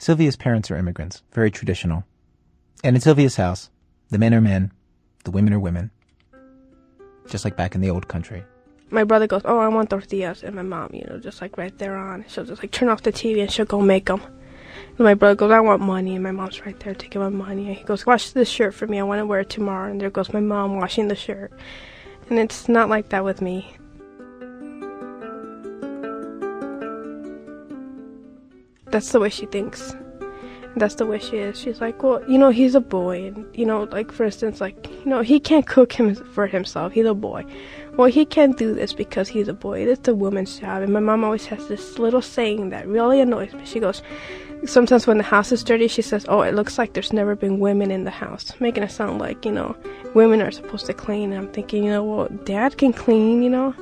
Sylvia's parents are immigrants, very traditional. And in Sylvia's house, the men are men, the women are women. Just like back in the old country. My brother goes, Oh, I want tortillas. And my mom, you know, just like right there on. She'll just like turn off the TV and she'll go make them. And my brother goes, I want money. And my mom's right there taking my money. And he goes, Wash this shirt for me. I want to wear it tomorrow. And there goes my mom washing the shirt. And it's not like that with me. That's the way she thinks. That's the way she is. She's like, well, you know, he's a boy, and you know, like for instance, like you know, he can't cook him for himself. He's a boy. Well, he can't do this because he's a boy. It's a woman's job. And my mom always has this little saying that really annoys me. She goes, sometimes when the house is dirty, she says, "Oh, it looks like there's never been women in the house," making it sound like you know, women are supposed to clean. And I'm thinking, you know, well, dad can clean, you know.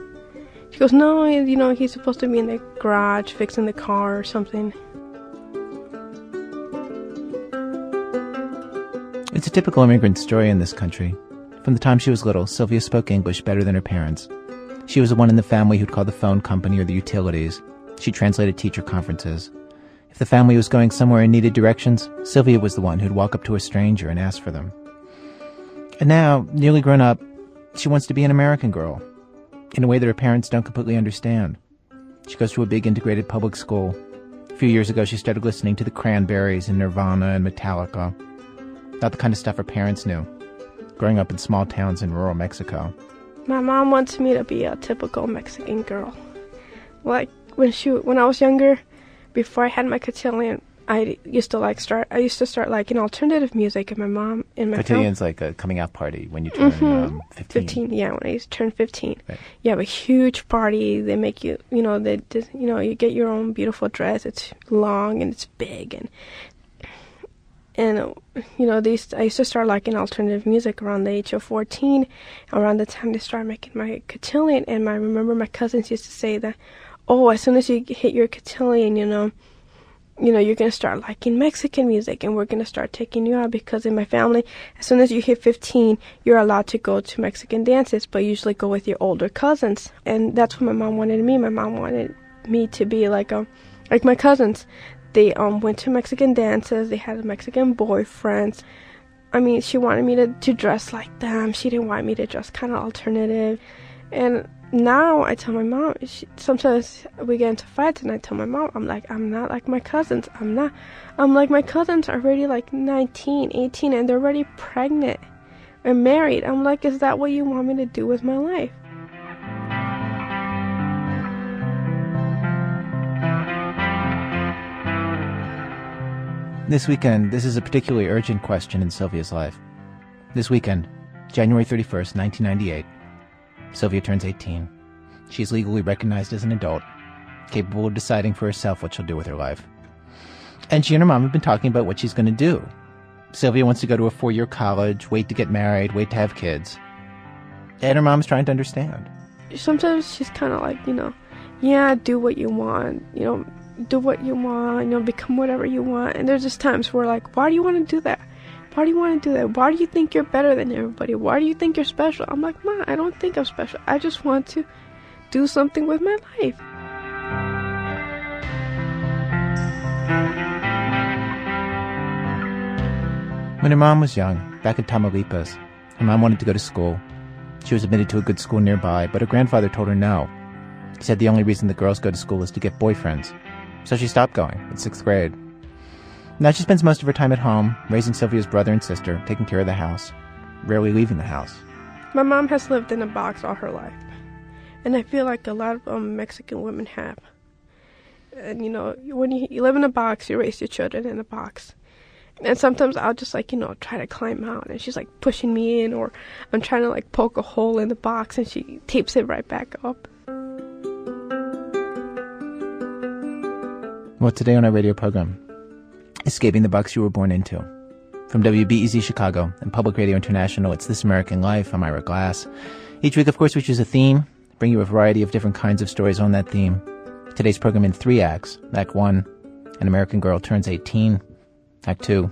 She goes, no, you know, he's supposed to be in the garage fixing the car or something. It's a typical immigrant story in this country. From the time she was little, Sylvia spoke English better than her parents. She was the one in the family who'd call the phone company or the utilities. She translated teacher conferences. If the family was going somewhere and needed directions, Sylvia was the one who'd walk up to a stranger and ask for them. And now, nearly grown up, she wants to be an American girl, in a way that her parents don't completely understand. She goes to a big integrated public school. A few years ago, she started listening to the Cranberries and Nirvana and Metallica. Not the kind of stuff her parents knew, growing up in small towns in rural Mexico. My mom wants me to be a typical Mexican girl. Like when she when I was younger, before I had my cotillion, I used to like start. I used to start like liking alternative music, and my mom and my Cotillion's like a coming out party when you turn Mhm. um, 15. 15 yeah when i used to turn 15 Right. you have a huge party they make you you know they you know you get your own beautiful dress it's long and it's big and and you know these i used to start liking alternative music around the age of 14 around the time they started making my cotillion and my, i remember my cousins used to say that oh as soon as you hit your cotillion you know you know, you're going to start liking Mexican music and we're going to start taking you out because in my family, as soon as you hit 15, you're allowed to go to Mexican dances, but usually go with your older cousins. And that's what my mom wanted me. My mom wanted me to be like, um, like my cousins. They, um, went to Mexican dances. They had Mexican boyfriends. I mean, she wanted me to, to dress like them. She didn't want me to dress kind of alternative. And now I tell my mom, she, sometimes we get into fights and I tell my mom, I'm like, I'm not like my cousins. I'm not. I'm like, my cousins are already like 19, 18, and they're already pregnant and married. I'm like, is that what you want me to do with my life? This weekend, this is a particularly urgent question in Sylvia's life. This weekend, January 31st, 1998, Sylvia turns 18. She's legally recognized as an adult, capable of deciding for herself what she'll do with her life. And she and her mom have been talking about what she's going to do. Sylvia wants to go to a four year college, wait to get married, wait to have kids. And her mom's trying to understand. Sometimes she's kind of like, you know, yeah, do what you want, you know, do what you want, you know, become whatever you want. And there's just times where, like, why do you want to do that? Why do you want to do that? Why do you think you're better than everybody? Why do you think you're special? I'm like, Ma, I don't think I'm special. I just want to do something with my life. When her mom was young, back in Tamaulipas, her mom wanted to go to school. She was admitted to a good school nearby, but her grandfather told her no. He said the only reason the girls go to school is to get boyfriends. So she stopped going in sixth grade. Now she spends most of her time at home, raising Sylvia's brother and sister, taking care of the house, rarely leaving the house. My mom has lived in a box all her life. And I feel like a lot of um, Mexican women have. And you know, when you, you live in a box, you raise your children in a box. And sometimes I'll just like, you know, try to climb out and she's like pushing me in or I'm trying to like poke a hole in the box and she tapes it right back up. Well, today on our radio program, Escaping the Box You Were Born Into. From WBEZ Chicago and Public Radio International, it's This American Life. I'm Ira Glass. Each week, of course, we choose a theme, bring you a variety of different kinds of stories on that theme. Today's program in three acts. Act one, an American girl turns 18. Act two,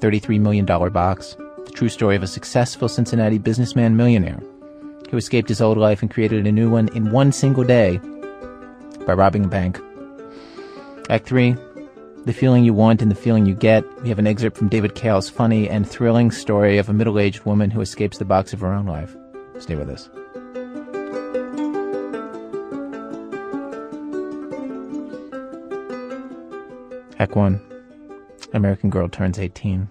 $33 million box. The true story of a successful Cincinnati businessman millionaire who escaped his old life and created a new one in one single day by robbing a bank. Act three, The feeling you want and the feeling you get. We have an excerpt from David Cale's funny and thrilling story of a middle aged woman who escapes the box of her own life. Stay with us. Act 1 American girl turns 18.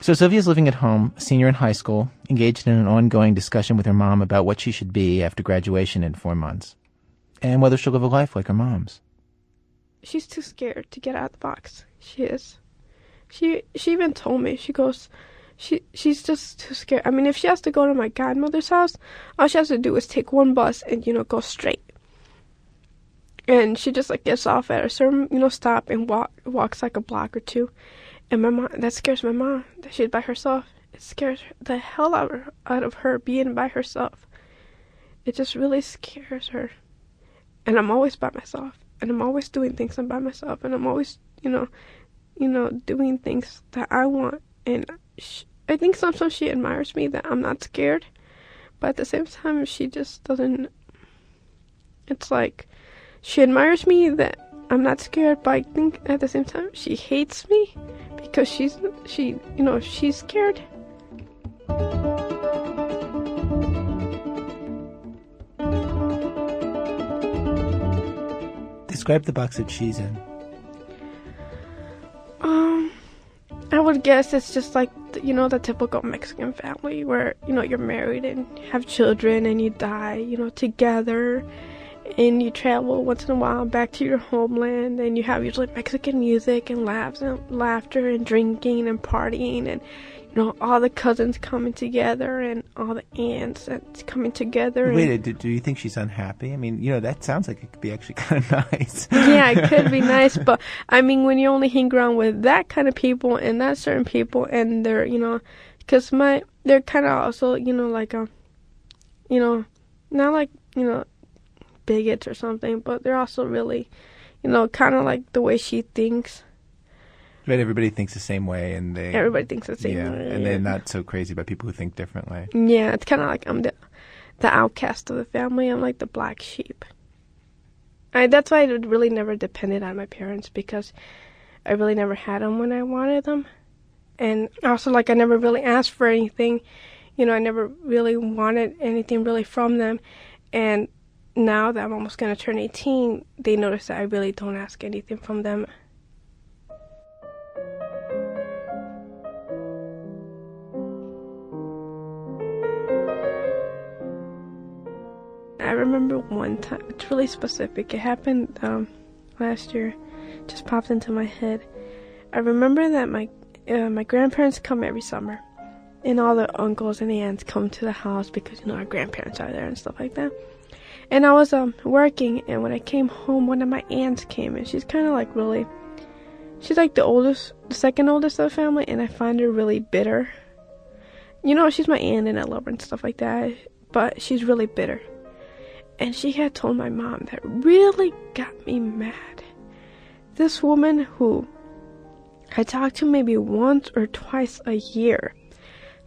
So Sylvia's living at home, senior in high school, engaged in an ongoing discussion with her mom about what she should be after graduation in four months, and whether she'll live a life like her mom's. She's too scared to get out of the box. She is. She she even told me. She goes, she she's just too scared. I mean, if she has to go to my godmother's house, all she has to do is take one bus and you know go straight. And she just like gets off at a certain you know stop and walk walks like a block or two, and my mom, that scares my mom that she's by herself. It scares the hell out of her, out of her being by herself. It just really scares her. And I'm always by myself. And I'm always doing things I'm by myself. And I'm always, you know, you know, doing things that I want. And she, I think sometimes she admires me that I'm not scared. But at the same time, she just doesn't. It's like she admires me that I'm not scared, but I think at the same time she hates me because she's she you know she's scared. Describe the box that she's in. Um, I would guess it's just like you know the typical Mexican family where you know you're married and have children and you die you know together and you travel once in a while back to your homeland and you have usually Mexican music and laughs and laughter and drinking and partying and you know all the cousins coming together and all the aunts that's coming together. Wait, do, do you think she's unhappy? I mean, you know, that sounds like it could be actually kind of nice. yeah, it could be nice, but I mean, when you only hang around with that kind of people and that certain people, and they're you know, because my they're kind of also you know like a, um, you know, not like you know bigots or something, but they're also really, you know, kind of like the way she thinks. But everybody thinks the same way, and they everybody thinks the same yeah, way, and they're not so crazy about people who think differently. Yeah, it's kind of like I'm the the outcast of the family. I'm like the black sheep. I that's why I really never depended on my parents because I really never had them when I wanted them, and also like I never really asked for anything. You know, I never really wanted anything really from them, and now that I'm almost going to turn 18, they notice that I really don't ask anything from them. I remember one time, it's really specific. It happened um, last year, just popped into my head. I remember that my uh, my grandparents come every summer, and all the uncles and aunts come to the house because you know our grandparents are there and stuff like that. And I was um working, and when I came home, one of my aunts came, and she's kind of like really, she's like the oldest, the second oldest of the family, and I find her really bitter. You know, she's my aunt, and I love her and stuff like that, but she's really bitter. And she had told my mom that really got me mad. This woman who I talked to maybe once or twice a year.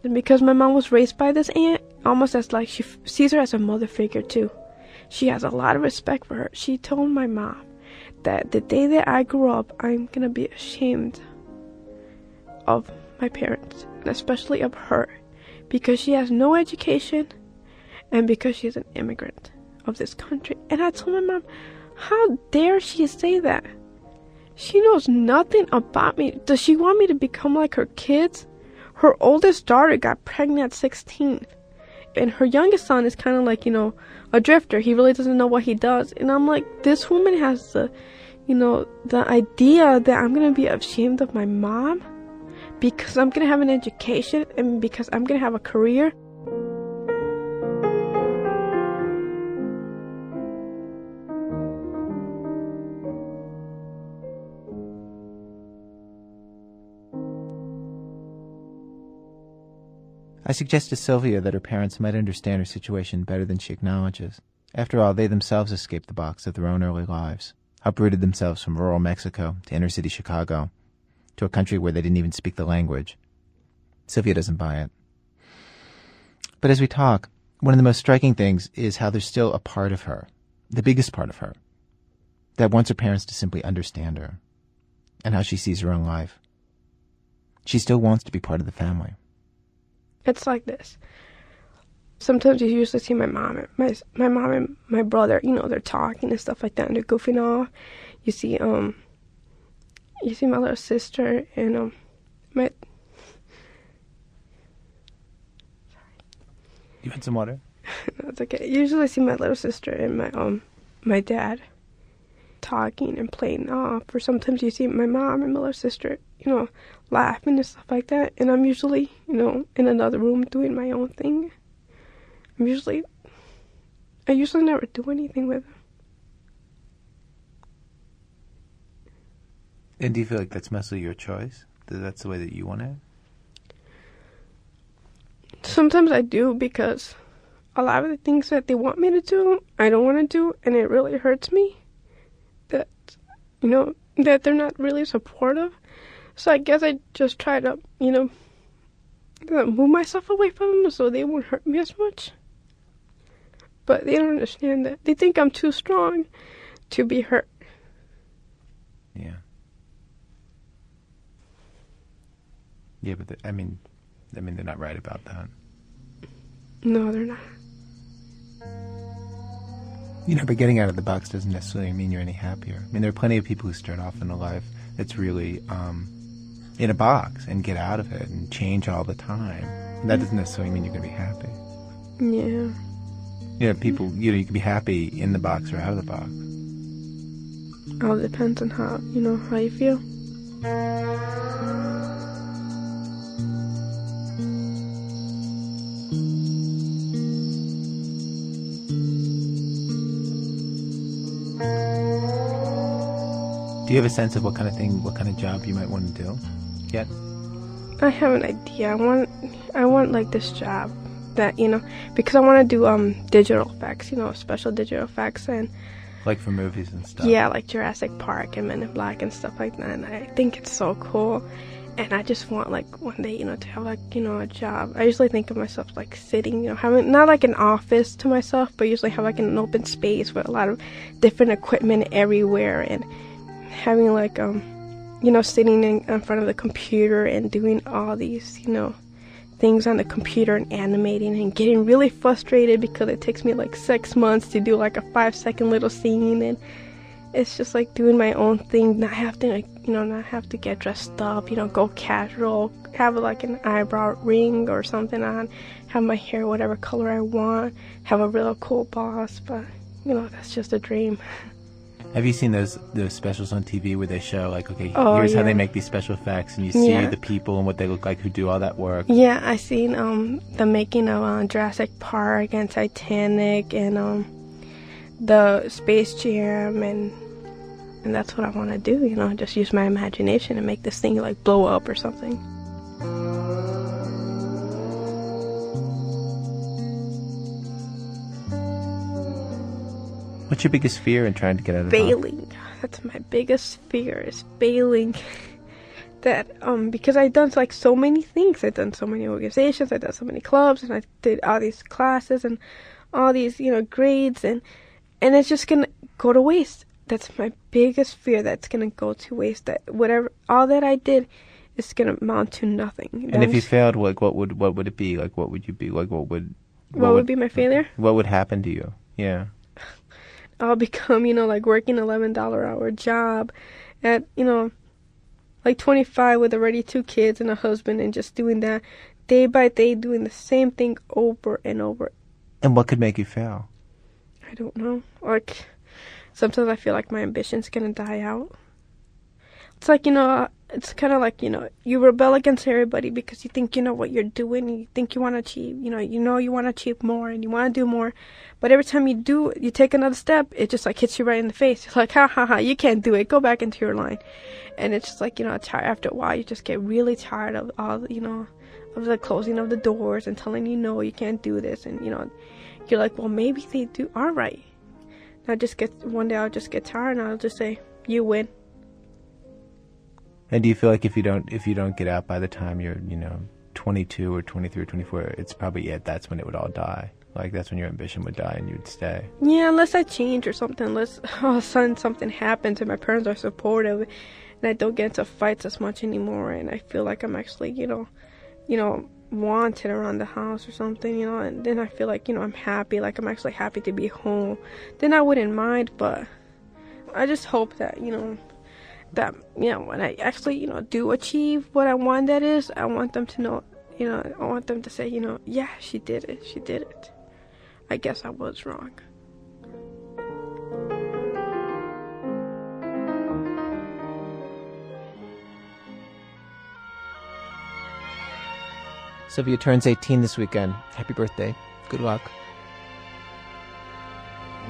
And because my mom was raised by this aunt, almost as like she f- sees her as a mother figure too. She has a lot of respect for her. She told my mom that the day that I grow up, I'm gonna be ashamed of my parents, and especially of her, because she has no education and because she's an immigrant of this country. And I told my mom, how dare she say that? She knows nothing about me. Does she want me to become like her kids? Her oldest daughter got pregnant at 16 and her youngest son is kind of like you know a drifter he really doesn't know what he does and i'm like this woman has the you know the idea that i'm gonna be ashamed of my mom because i'm gonna have an education and because i'm gonna have a career I suggest to Sylvia that her parents might understand her situation better than she acknowledges. After all, they themselves escaped the box of their own early lives, uprooted themselves from rural Mexico to inner city Chicago, to a country where they didn't even speak the language. Sylvia doesn't buy it. But as we talk, one of the most striking things is how there's still a part of her, the biggest part of her, that wants her parents to simply understand her. and how she sees her own life. She still wants to be part of the family. It's like this. Sometimes you usually see my mom, and my my mom and my brother. You know, they're talking and stuff like that, and they're goofing off. You see, um, you see my little sister and um, my. You want some water? That's okay. Usually I see my little sister and my um, my dad talking and playing off, or sometimes you see my mom and my little sister, you know, laughing and stuff like that. And I'm usually, you know, in another room doing my own thing. I'm usually, I usually never do anything with them. And do you feel like that's mostly your choice? That that's the way that you want it? Sometimes I do because a lot of the things that they want me to do, I don't want to do, and it really hurts me that, you know, that they're not really supportive. So I guess I just try to, you know, move myself away from them so they won't hurt me as much. But they don't understand that. They think I'm too strong to be hurt. Yeah. Yeah, but I mean, I mean, they're not right about that. No, they're not. You know, but getting out of the box doesn't necessarily mean you're any happier. I mean, there are plenty of people who start off in a life that's really um, in a box and get out of it and change all the time. That doesn't necessarily mean you're going to be happy. Yeah. You know, people, you know, you can be happy in the box or out of the box. All depends on how, you know, how you feel. Do you have a sense of what kind of thing, what kind of job you might want to do yet? I have an idea. I want, I want like this job that you know, because I want to do um digital effects, you know, special digital effects and Like for movies and stuff. yeah, like Jurassic Park and Men in Black and stuff like that. And I think it's so cool. And I just want like one day, you know, to have like you know a job. I usually think of myself like sitting, you know, having not like an office to myself, but usually have like an open space with a lot of different equipment everywhere and having like um you know sitting in, in front of the computer and doing all these you know things on the computer and animating and getting really frustrated because it takes me like six months to do like a five second little scene and it's just like doing my own thing not have to like you know not have to get dressed up you know go casual have like an eyebrow ring or something on have my hair whatever color i want have a real cool boss but you know that's just a dream Have you seen those those specials on TV where they show like, okay, Oh, here's how they make these special effects, and you see Yeah. the people and what they look like who do all that work. Yeah, I seen um the making of uh, Jurassic Park and Titanic and um the Space Jam and and that's what I want to do. You know, just use my imagination and make this thing like blow up or something. What's your biggest fear in trying to get out of? Failing. That's my biggest fear is failing. that um because I've done like so many things. I've done so many organizations. I've done so many clubs, and I did all these classes and all these you know grades, and and it's just gonna go to waste. That's my biggest fear. That's gonna go to waste. That whatever all that I did is gonna amount to nothing. And if you failed, like what would what would it be? Like what would you be? Like what would what would be my failure? what would happen to you? Yeah. I'll become, you know, like working eleven dollar hour job at, you know, like twenty five with already two kids and a husband and just doing that day by day doing the same thing over and over. And what could make you fail? I don't know. Like sometimes I feel like my ambition's gonna die out. It's like, you know, it's kind of like, you know, you rebel against everybody because you think you know what you're doing you think you want to achieve, you know, you know you want to achieve more and you want to do more. But every time you do, you take another step, it just like hits you right in the face. It's like, ha ha ha, you can't do it. Go back into your line. And it's just like, you know, after a while, you just get really tired of all, you know, of the closing of the doors and telling you no, you can't do this. And, you know, you're like, well, maybe they do are right. And I just get one day I'll just get tired and I'll just say, "You win." And do you feel like if you don't if you don't get out by the time you're you know 22 or 23 or 24, it's probably it. That's when it would all die. Like that's when your ambition would die and you'd stay. Yeah, unless I change or something, unless all of a sudden something happens and my parents are supportive, and I don't get into fights as much anymore, and I feel like I'm actually, you know, you know, wanted around the house or something, you know, and then I feel like, you know, I'm happy, like I'm actually happy to be home. Then I wouldn't mind, but I just hope that, you know, that, you know, when I actually, you know, do achieve what I want that is, I want them to know, you know, I want them to say, you know, yeah, she did it, she did it. I guess I was wrong. Sylvia turns 18 this weekend. Happy birthday. Good luck.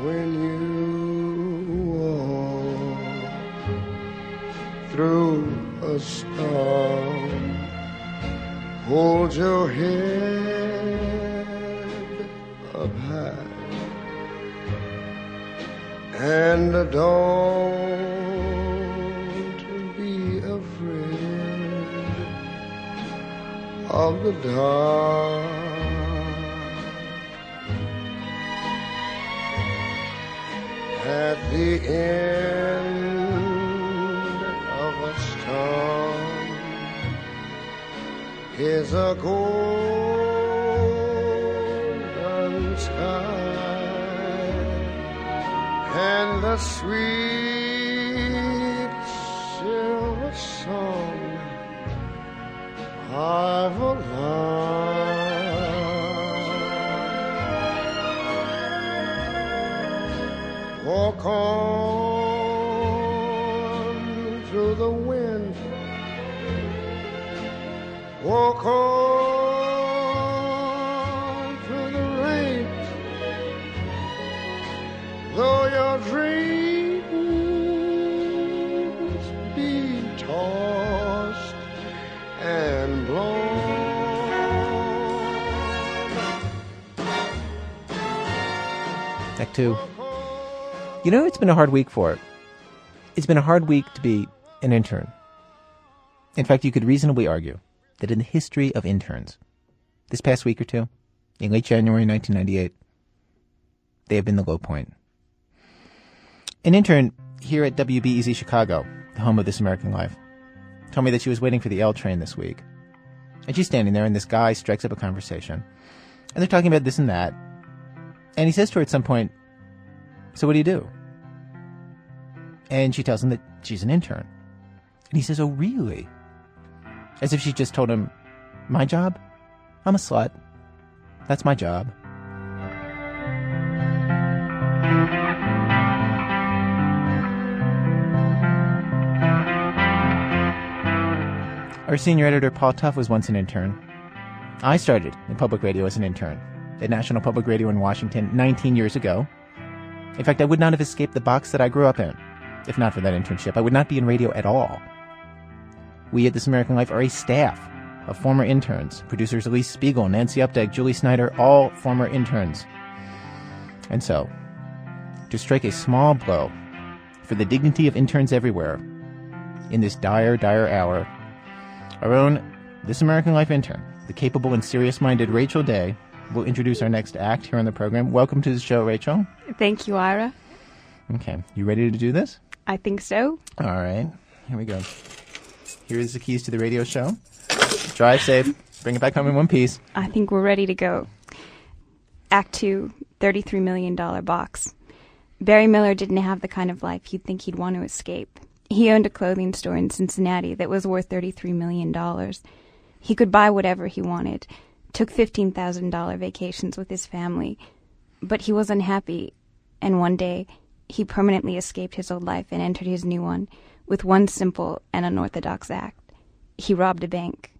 When you walk through a storm, hold your head up high and don't be afraid of the dark. At the end is a golden sky and the sweet silver song of a love. Oh, Walk on Walk on through the rain. Though your dreams be tossed and blown. Act two. You know, it's been a hard week for it. It's been a hard week to be an intern. In fact, you could reasonably argue that in the history of interns, this past week or two, in late January 1998, they have been the low point. An intern here at WBEZ Chicago, the home of This American Life, told me that she was waiting for the L train this week. And she's standing there, and this guy strikes up a conversation. And they're talking about this and that. And he says to her at some point, So what do you do? And she tells him that she's an intern. And he says, Oh, really? As if she just told him, My job? I'm a slut. That's my job. Our senior editor, Paul Tough, was once an intern. I started in public radio as an intern at National Public Radio in Washington 19 years ago. In fact, I would not have escaped the box that I grew up in if not for that internship. I would not be in radio at all. We at This American Life are a staff of former interns. Producers Elise Spiegel, Nancy Updike, Julie Snyder, all former interns. And so, to strike a small blow for the dignity of interns everywhere in this dire, dire hour, our own This American Life intern, the capable and serious minded Rachel Day, will introduce our next act here on the program. Welcome to the show, Rachel. Thank you, Ira. Okay, you ready to do this? I think so. All right, here we go. Here's the keys to the radio show. Drive safe. Bring it back home in one piece. I think we're ready to go. Act two, $33 million box. Barry Miller didn't have the kind of life you'd think he'd want to escape. He owned a clothing store in Cincinnati that was worth $33 million. He could buy whatever he wanted, took $15,000 vacations with his family. But he was unhappy, and one day he permanently escaped his old life and entered his new one with one simple and unorthodox act. He robbed a bank.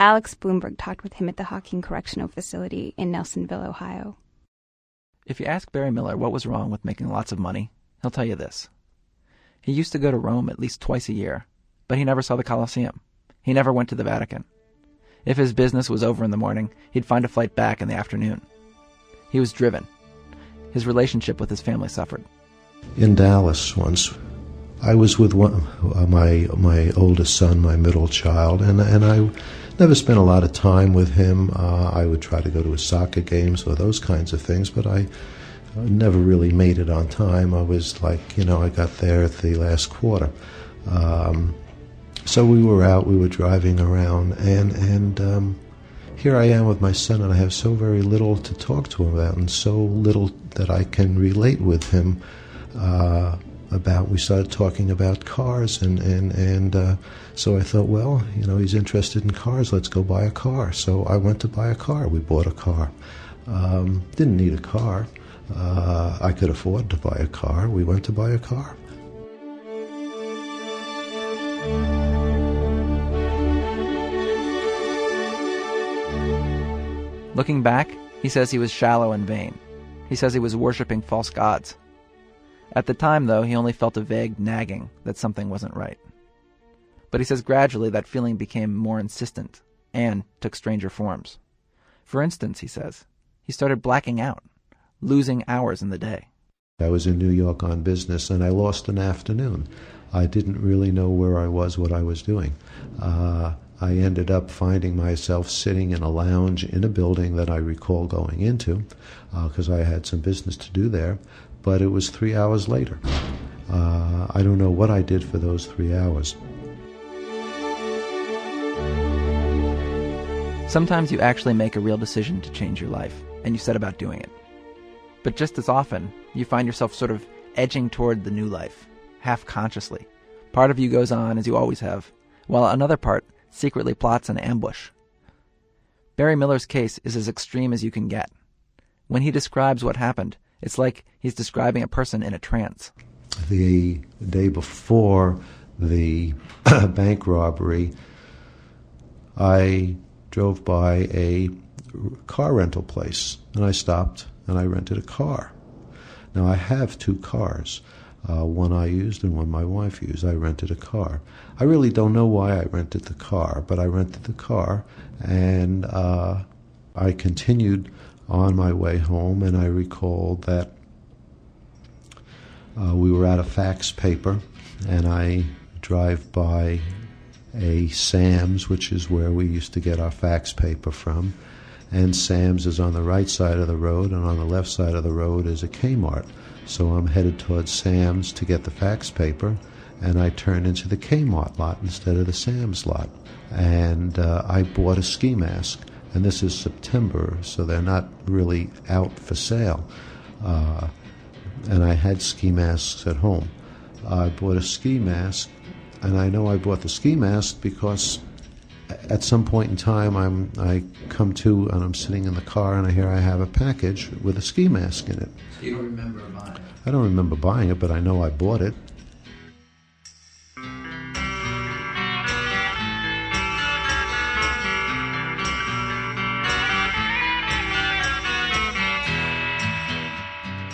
Alex Blumberg talked with him at the Hocking Correctional Facility in Nelsonville, Ohio. If you ask Barry Miller what was wrong with making lots of money, he'll tell you this. He used to go to Rome at least twice a year, but he never saw the Colosseum. He never went to the Vatican. If his business was over in the morning, he'd find a flight back in the afternoon. He was driven. His relationship with his family suffered. In Dallas once, I was with one, uh, my my oldest son, my middle child, and and I never spent a lot of time with him. Uh, I would try to go to his soccer games or those kinds of things, but I never really made it on time. I was like, you know, I got there at the last quarter. Um, so we were out, we were driving around, and and um, here I am with my son, and I have so very little to talk to him about, and so little that I can relate with him uh, about. We started talking about cars, and and and uh, so I thought, well, you know, he's interested in cars. Let's go buy a car. So I went to buy a car. We bought a car. Um, didn't need a car. Uh, I could afford to buy a car. We went to buy a car. Looking back, he says he was shallow and vain. He says he was worshiping false gods. At the time, though, he only felt a vague nagging that something wasn't right. But he says gradually that feeling became more insistent and took stranger forms. For instance, he says, he started blacking out, losing hours in the day. I was in New York on business and I lost an afternoon. I didn't really know where I was, what I was doing. Uh, I ended up finding myself sitting in a lounge in a building that I recall going into because uh, I had some business to do there, but it was three hours later. Uh, I don't know what I did for those three hours. Sometimes you actually make a real decision to change your life, and you set about doing it. But just as often, you find yourself sort of edging toward the new life, half consciously. Part of you goes on as you always have, while another part secretly plots an ambush. Barry Miller's case is as extreme as you can get. When he describes what happened, it's like he's describing a person in a trance. The day before the bank robbery, I drove by a car rental place and I stopped and I rented a car. Now I have two cars uh, one I used and one my wife used. I rented a car. I really don't know why I rented the car, but I rented the car and uh, I continued on my way home, and I recalled that uh, we were at a fax paper, and I drive by a Sam's, which is where we used to get our fax paper from. And Sam's is on the right side of the road, and on the left side of the road is a Kmart. So I'm headed towards Sam's to get the fax paper, and I turn into the Kmart lot instead of the Sam's lot. And uh, I bought a ski mask, and this is September, so they're not really out for sale. Uh, and I had ski masks at home. I bought a ski mask, and I know I bought the ski mask because at some point in time I'm I come to and I'm sitting in the car and I hear I have a package with a ski mask in it. So you don't remember buying it? I don't remember buying it, but I know I bought it.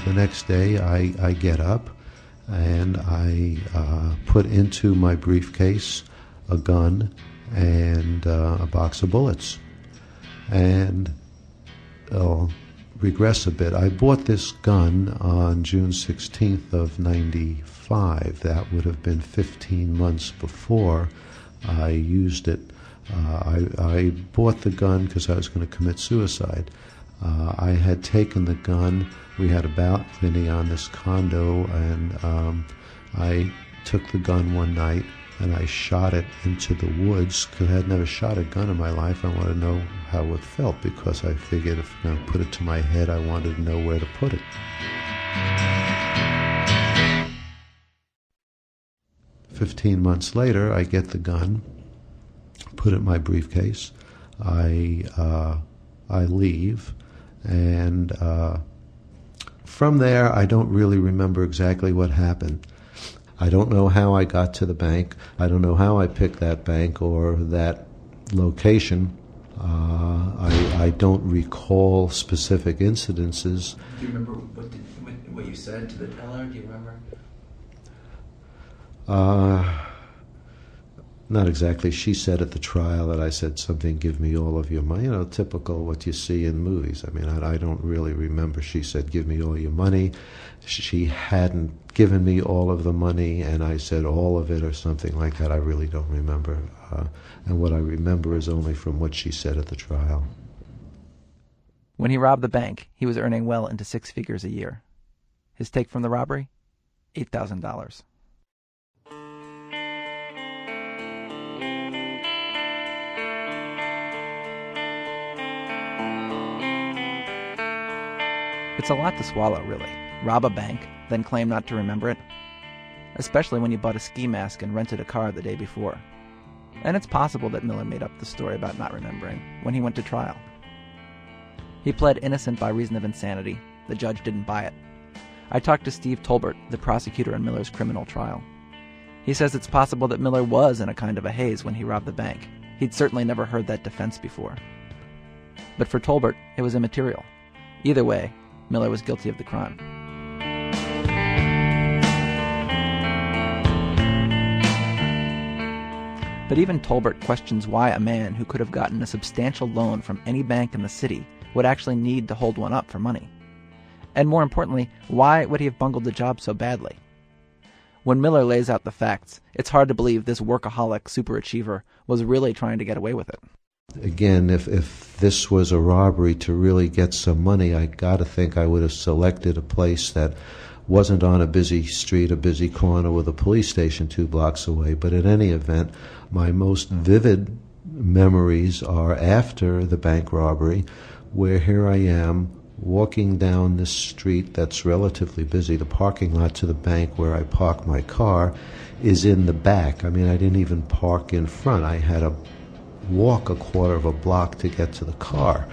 The next day I, I get up and I uh, put into my briefcase a gun and uh, a box of bullets. And I'll regress a bit. I bought this gun on June 16th of 95. That would have been 15 months before I used it. Uh, I, I, bought the gun because I was going to commit suicide. Uh, I had taken the gun. We had a balcony on this condo, and um, I took the gun one night and I shot it into the woods because I had never shot a gun in my life. I wanted to know how it felt because I figured if I put it to my head, I wanted to know where to put it. Fifteen months later, I get the gun, put it in my briefcase. I uh, I leave, and uh, from there, I don't really remember exactly what happened. I don't know how I got to the bank. I don't know how I picked that bank or that location. Uh, I, I don't recall specific incidences. Do you remember what, did, what you said to the teller? Do you remember? Uh, not exactly. She said at the trial that I said something, give me all of your money. You know, typical what you see in movies. I mean, I, I don't really remember. She said, give me all your money. She hadn't given me all of the money, and I said all of it or something like that. I really don't remember. Uh, and what I remember is only from what she said at the trial. When he robbed the bank, he was earning well into six figures a year. His take from the robbery? $8,000. It's a lot to swallow, really. Rob a bank, then claim not to remember it. Especially when you bought a ski mask and rented a car the day before. And it's possible that Miller made up the story about not remembering when he went to trial. He pled innocent by reason of insanity. The judge didn't buy it. I talked to Steve Tolbert, the prosecutor in Miller's criminal trial. He says it's possible that Miller was in a kind of a haze when he robbed the bank. He'd certainly never heard that defense before. But for Tolbert, it was immaterial. Either way, Miller was guilty of the crime. But even Tolbert questions why a man who could have gotten a substantial loan from any bank in the city would actually need to hold one up for money. And more importantly, why would he have bungled the job so badly? When Miller lays out the facts, it's hard to believe this workaholic superachiever was really trying to get away with it. Again, if, if this was a robbery to really get some money, I got to think I would have selected a place that wasn't on a busy street, a busy corner with a police station two blocks away. But in any event, my most vivid memories are after the bank robbery, where here I am walking down this street that's relatively busy. The parking lot to the bank where I park my car is in the back. I mean, I didn't even park in front. I had to walk a quarter of a block to get to the car.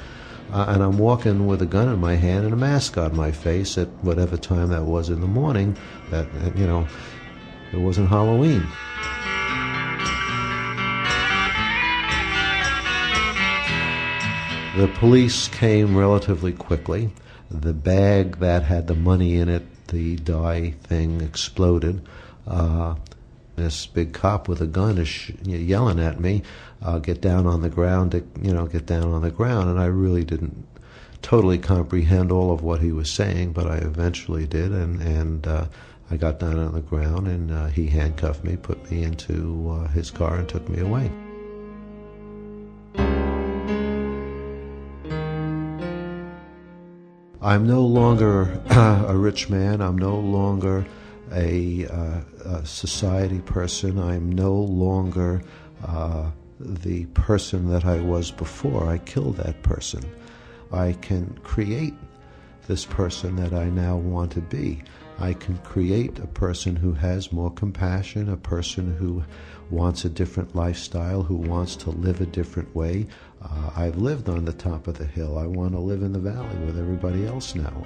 Uh, and I'm walking with a gun in my hand and a mask on my face at whatever time that was in the morning. That you know, it wasn't Halloween. The police came relatively quickly. The bag that had the money in it, the dye thing, exploded. Uh, this big cop with a gun is sh- yelling at me, uh, "Get down on the ground!" To, you know, get down on the ground. And I really didn't totally comprehend all of what he was saying, but I eventually did, and and uh, I got down on the ground, and uh, he handcuffed me, put me into uh, his car, and took me away. I'm no longer a rich man. I'm no longer a, uh, a society person. I'm no longer uh, the person that I was before. I killed that person. I can create this person that I now want to be. I can create a person who has more compassion, a person who wants a different lifestyle, who wants to live a different way. Uh, I've lived on the top of the hill. I want to live in the valley with everybody else now.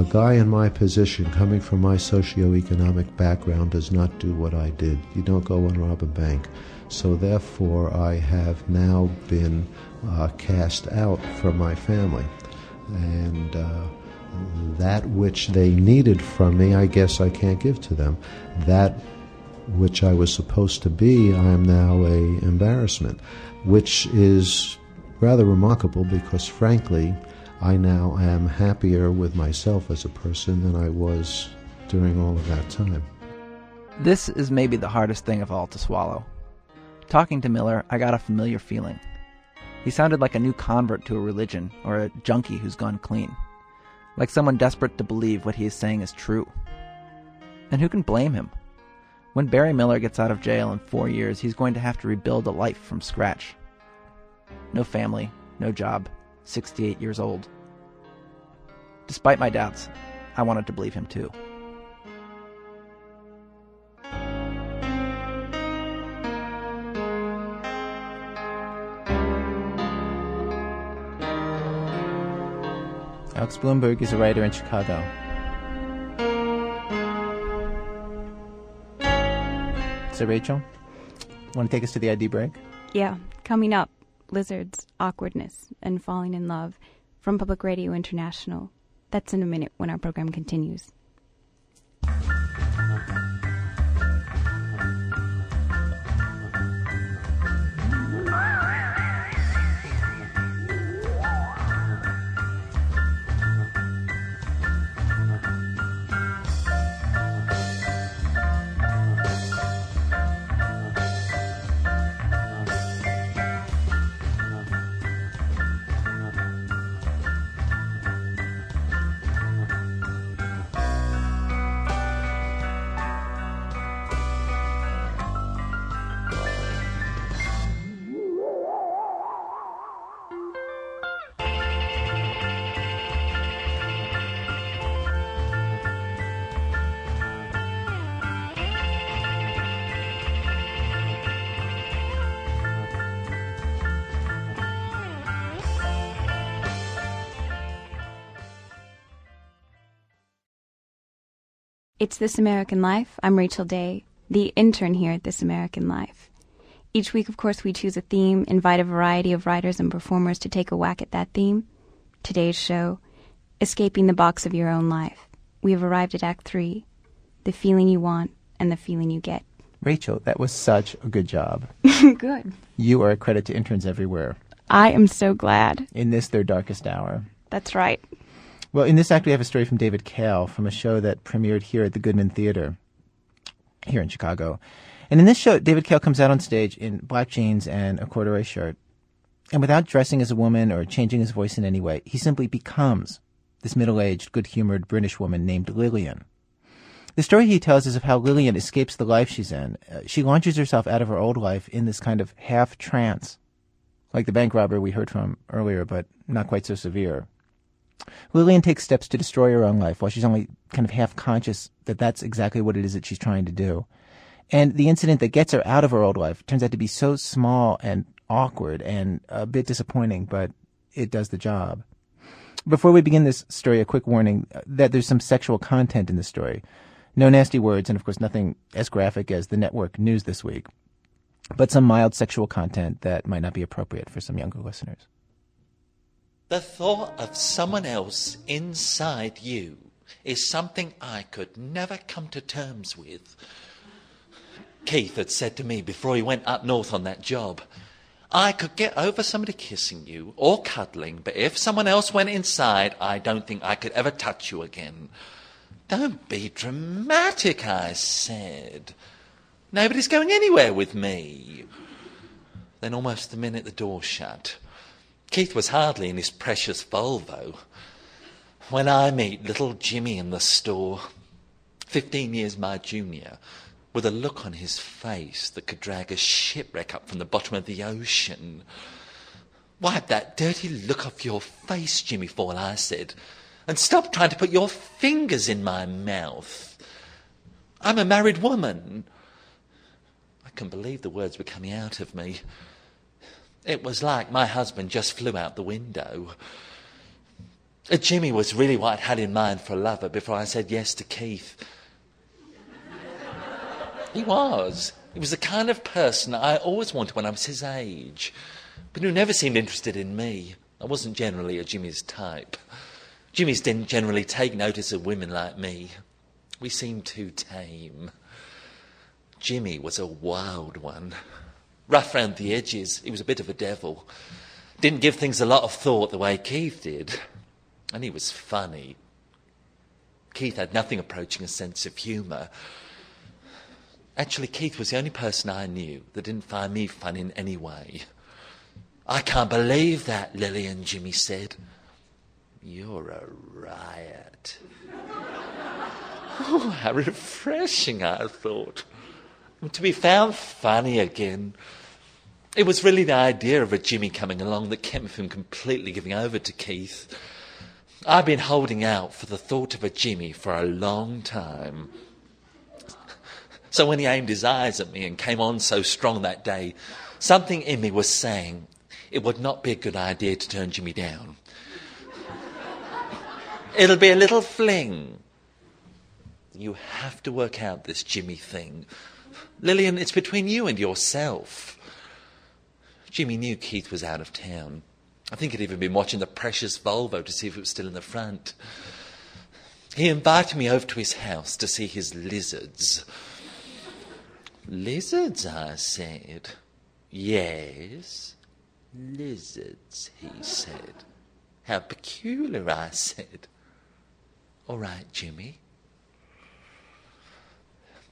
A guy in my position, coming from my socioeconomic background, does not do what I did. You don't go and rob a bank. So, therefore, I have now been uh, cast out from my family. And uh, that which they needed from me, I guess I can't give to them. That which I was supposed to be, I am now a embarrassment, which is rather remarkable because, frankly, I now am happier with myself as a person than I was during all of that time. This is maybe the hardest thing of all to swallow. Talking to Miller, I got a familiar feeling. He sounded like a new convert to a religion or a junkie who's gone clean. Like someone desperate to believe what he is saying is true. And who can blame him? When Barry Miller gets out of jail in four years, he's going to have to rebuild a life from scratch. No family, no job, 68 years old. Despite my doubts, I wanted to believe him too. Alex Blumberg is a writer in Chicago. So, Rachel, want to take us to the ID break? Yeah, coming up lizards, awkwardness, and falling in love from Public Radio International. That's in a minute when our program continues. It's This American Life. I'm Rachel Day, the intern here at This American Life. Each week, of course, we choose a theme, invite a variety of writers and performers to take a whack at that theme. Today's show, Escaping the Box of Your Own Life. We have arrived at Act Three, the feeling you want and the feeling you get. Rachel, that was such a good job. Good. You are a credit to interns everywhere I am so glad. in this, their darkest hour. That's right. Well, in this act, we have a story from David Cale from a show that premiered here at the Goodman Theater here in Chicago. And in this show, David Cale comes out on stage in black jeans and a corduroy shirt. And without dressing as a woman or changing his voice in any way, he simply becomes this middle aged, good humored British woman named Lillian. The story he tells is of how Lillian escapes the life she's in. Uh, she launches herself out of her old life in this kind of half trance, like the bank robber we heard from earlier, but not quite so severe. Lillian takes steps to destroy her own life while she's only kind of half conscious that that's exactly what it is that she's trying to do. And the incident that gets her out of her old life turns out to be so small and awkward and a bit disappointing, but it does the job. Before we begin this story, a quick warning uh, that there's some sexual content in the story. No nasty words, and of course, nothing as graphic as the network news this week, but some mild sexual content that might not be appropriate for some younger listeners. The thought of someone else inside you is something I could never come to terms with. Keith had said to me before he went up north on that job, I could get over somebody kissing you or cuddling, but if someone else went inside, I don't think I could ever touch you again. Don't be dramatic, I said. Nobody's going anywhere with me. Then, almost the minute the door shut, Keith was hardly in his precious Volvo. When I meet little Jimmy in the store, 15 years my junior, with a look on his face that could drag a shipwreck up from the bottom of the ocean. Wipe that dirty look off your face, Jimmy Fall, I said, and stop trying to put your fingers in my mouth. I'm a married woman. I can't believe the words were coming out of me. It was like my husband just flew out the window. Uh, Jimmy was really what I'd had in mind for a lover before I said yes to Keith. He was. He was the kind of person I always wanted when I was his age, but who never seemed interested in me. I wasn't generally a Jimmy's type. Jimmy's didn't generally take notice of women like me. We seemed too tame. Jimmy was a wild one. Rough round the edges, he was a bit of a devil. Didn't give things a lot of thought the way Keith did. And he was funny. Keith had nothing approaching a sense of humour. Actually, Keith was the only person I knew that didn't find me fun in any way. I can't believe that, Lillian, Jimmy said. You're a riot. oh, how refreshing, I thought. To be found funny again. It was really the idea of a Jimmy coming along that kept me from completely giving over to Keith. I've been holding out for the thought of a Jimmy for a long time. So when he aimed his eyes at me and came on so strong that day, something in me was saying it would not be a good idea to turn Jimmy down. It'll be a little fling. You have to work out this Jimmy thing. Lillian, it's between you and yourself. Jimmy knew Keith was out of town. I think he'd even been watching the precious Volvo to see if it was still in the front. He invited me over to his house to see his lizards. Lizards, I said. Yes, lizards, he said. How peculiar, I said. All right, Jimmy.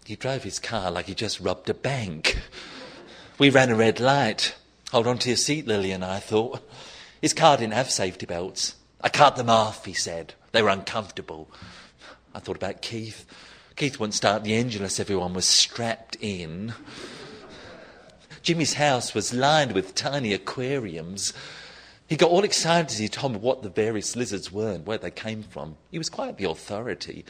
He drove his car like he just robbed a bank. We ran a red light. Hold on to your seat, Lillian, I thought. His car didn't have safety belts. I cut them off, he said. They were uncomfortable. I thought about Keith. Keith wouldn't start the engine unless everyone was strapped in. Jimmy's house was lined with tiny aquariums. He got all excited as he told me what the various lizards were and where they came from. He was quite the authority.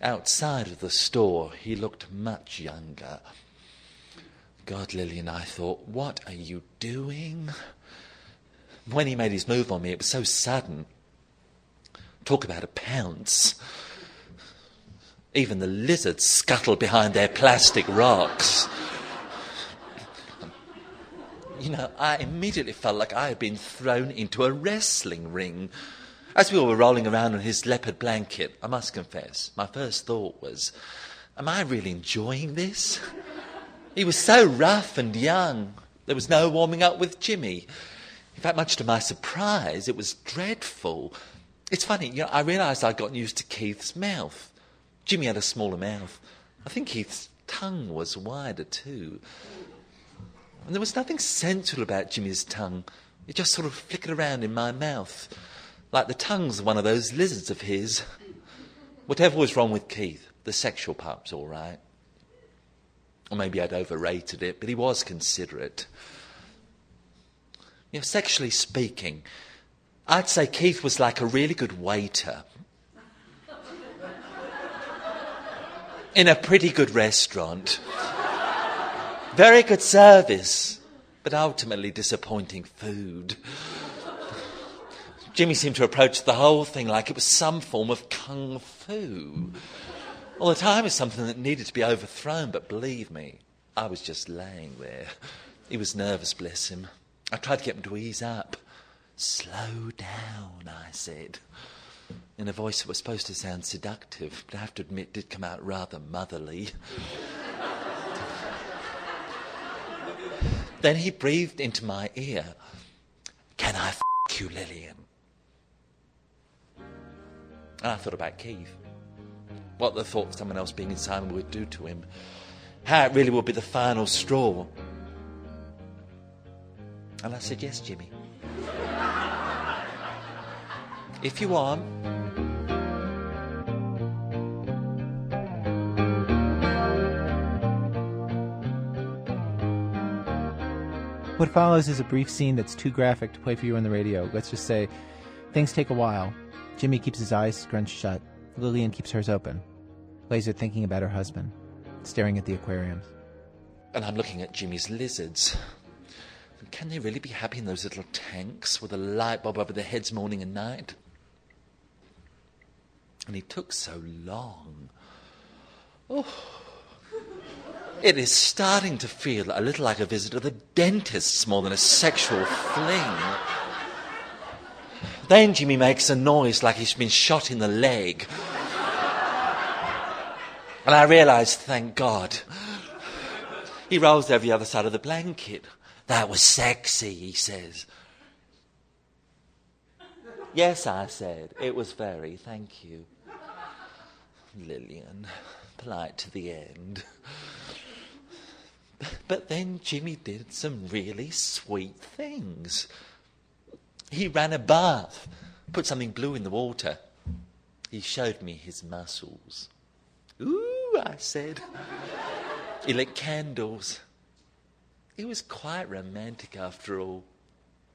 Outside of the store, he looked much younger. God, Lillian, I thought, what are you doing? When he made his move on me, it was so sudden. Talk about a pounce. Even the lizards scuttled behind their plastic rocks. You know, I immediately felt like I had been thrown into a wrestling ring. As we all were rolling around on his leopard blanket, I must confess, my first thought was, Am I really enjoying this? He was so rough and young. There was no warming up with Jimmy. In fact, much to my surprise, it was dreadful. It's funny, you know, I realised I'd gotten used to Keith's mouth. Jimmy had a smaller mouth. I think Keith's tongue was wider too. And there was nothing sensual about Jimmy's tongue. It just sort of flickered around in my mouth, like the tongues of one of those lizards of his. Whatever was wrong with Keith, the sexual part was all right. Or maybe I'd overrated it, but he was considerate. You know, sexually speaking, I'd say Keith was like a really good waiter in a pretty good restaurant. Very good service, but ultimately disappointing food. Jimmy seemed to approach the whole thing like it was some form of kung fu. All the time is something that needed to be overthrown, but believe me, I was just laying there. He was nervous, bless him. I tried to get him to ease up. Slow down, I said, in a voice that was supposed to sound seductive, but I have to admit did come out rather motherly. then he breathed into my ear, Can I f you, Lillian? And I thought about Keith. What the thought of someone else being inside me would do to him. How it really would be the final straw. And I said, Yes, Jimmy. if you want. What follows is a brief scene that's too graphic to play for you on the radio. Let's just say things take a while. Jimmy keeps his eyes scrunched shut. Lillian keeps hers open. Lays there thinking about her husband, staring at the aquariums. And I'm looking at Jimmy's lizards. Can they really be happy in those little tanks with a light bulb over their heads morning and night? And he took so long. Oh. It is starting to feel a little like a visit to the dentist more than a sexual fling. Then Jimmy makes a noise like he's been shot in the leg. And I realise, thank God. He rolls over the other side of the blanket. That was sexy, he says. Yes, I said. It was very, thank you. Lillian, polite to the end. But then Jimmy did some really sweet things. He ran a bath, put something blue in the water. He showed me his muscles. Ooh, I said. He lit candles. He was quite romantic after all.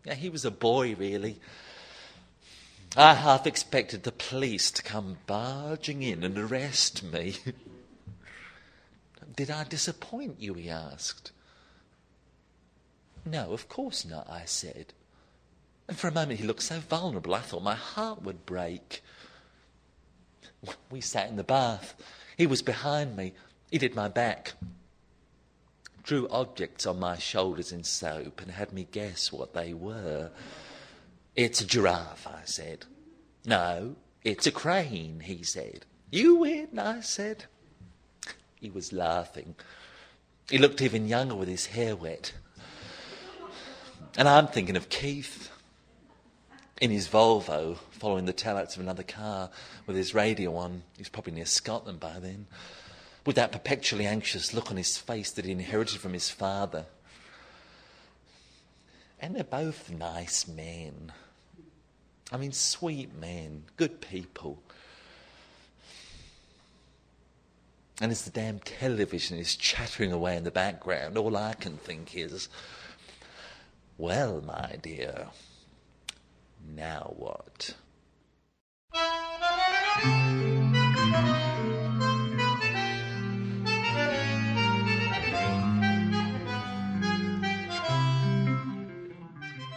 Yeah, he was a boy, really. I half expected the police to come barging in and arrest me. Did I disappoint you? he asked. No, of course not, I said. And for a moment he looked so vulnerable I thought my heart would break. We sat in the bath. He was behind me. He did my back. Drew objects on my shoulders in soap and had me guess what they were. It's a giraffe, I said. No, it's a crane, he said. You win, I said. He was laughing. He looked even younger with his hair wet. And I'm thinking of Keith in his Volvo, following the taillights of another car with his radio on. He's probably near Scotland by then. With that perpetually anxious look on his face that he inherited from his father. And they're both nice men. I mean, sweet men, good people. And as the damn television is chattering away in the background, all I can think is, well, my dear, now what?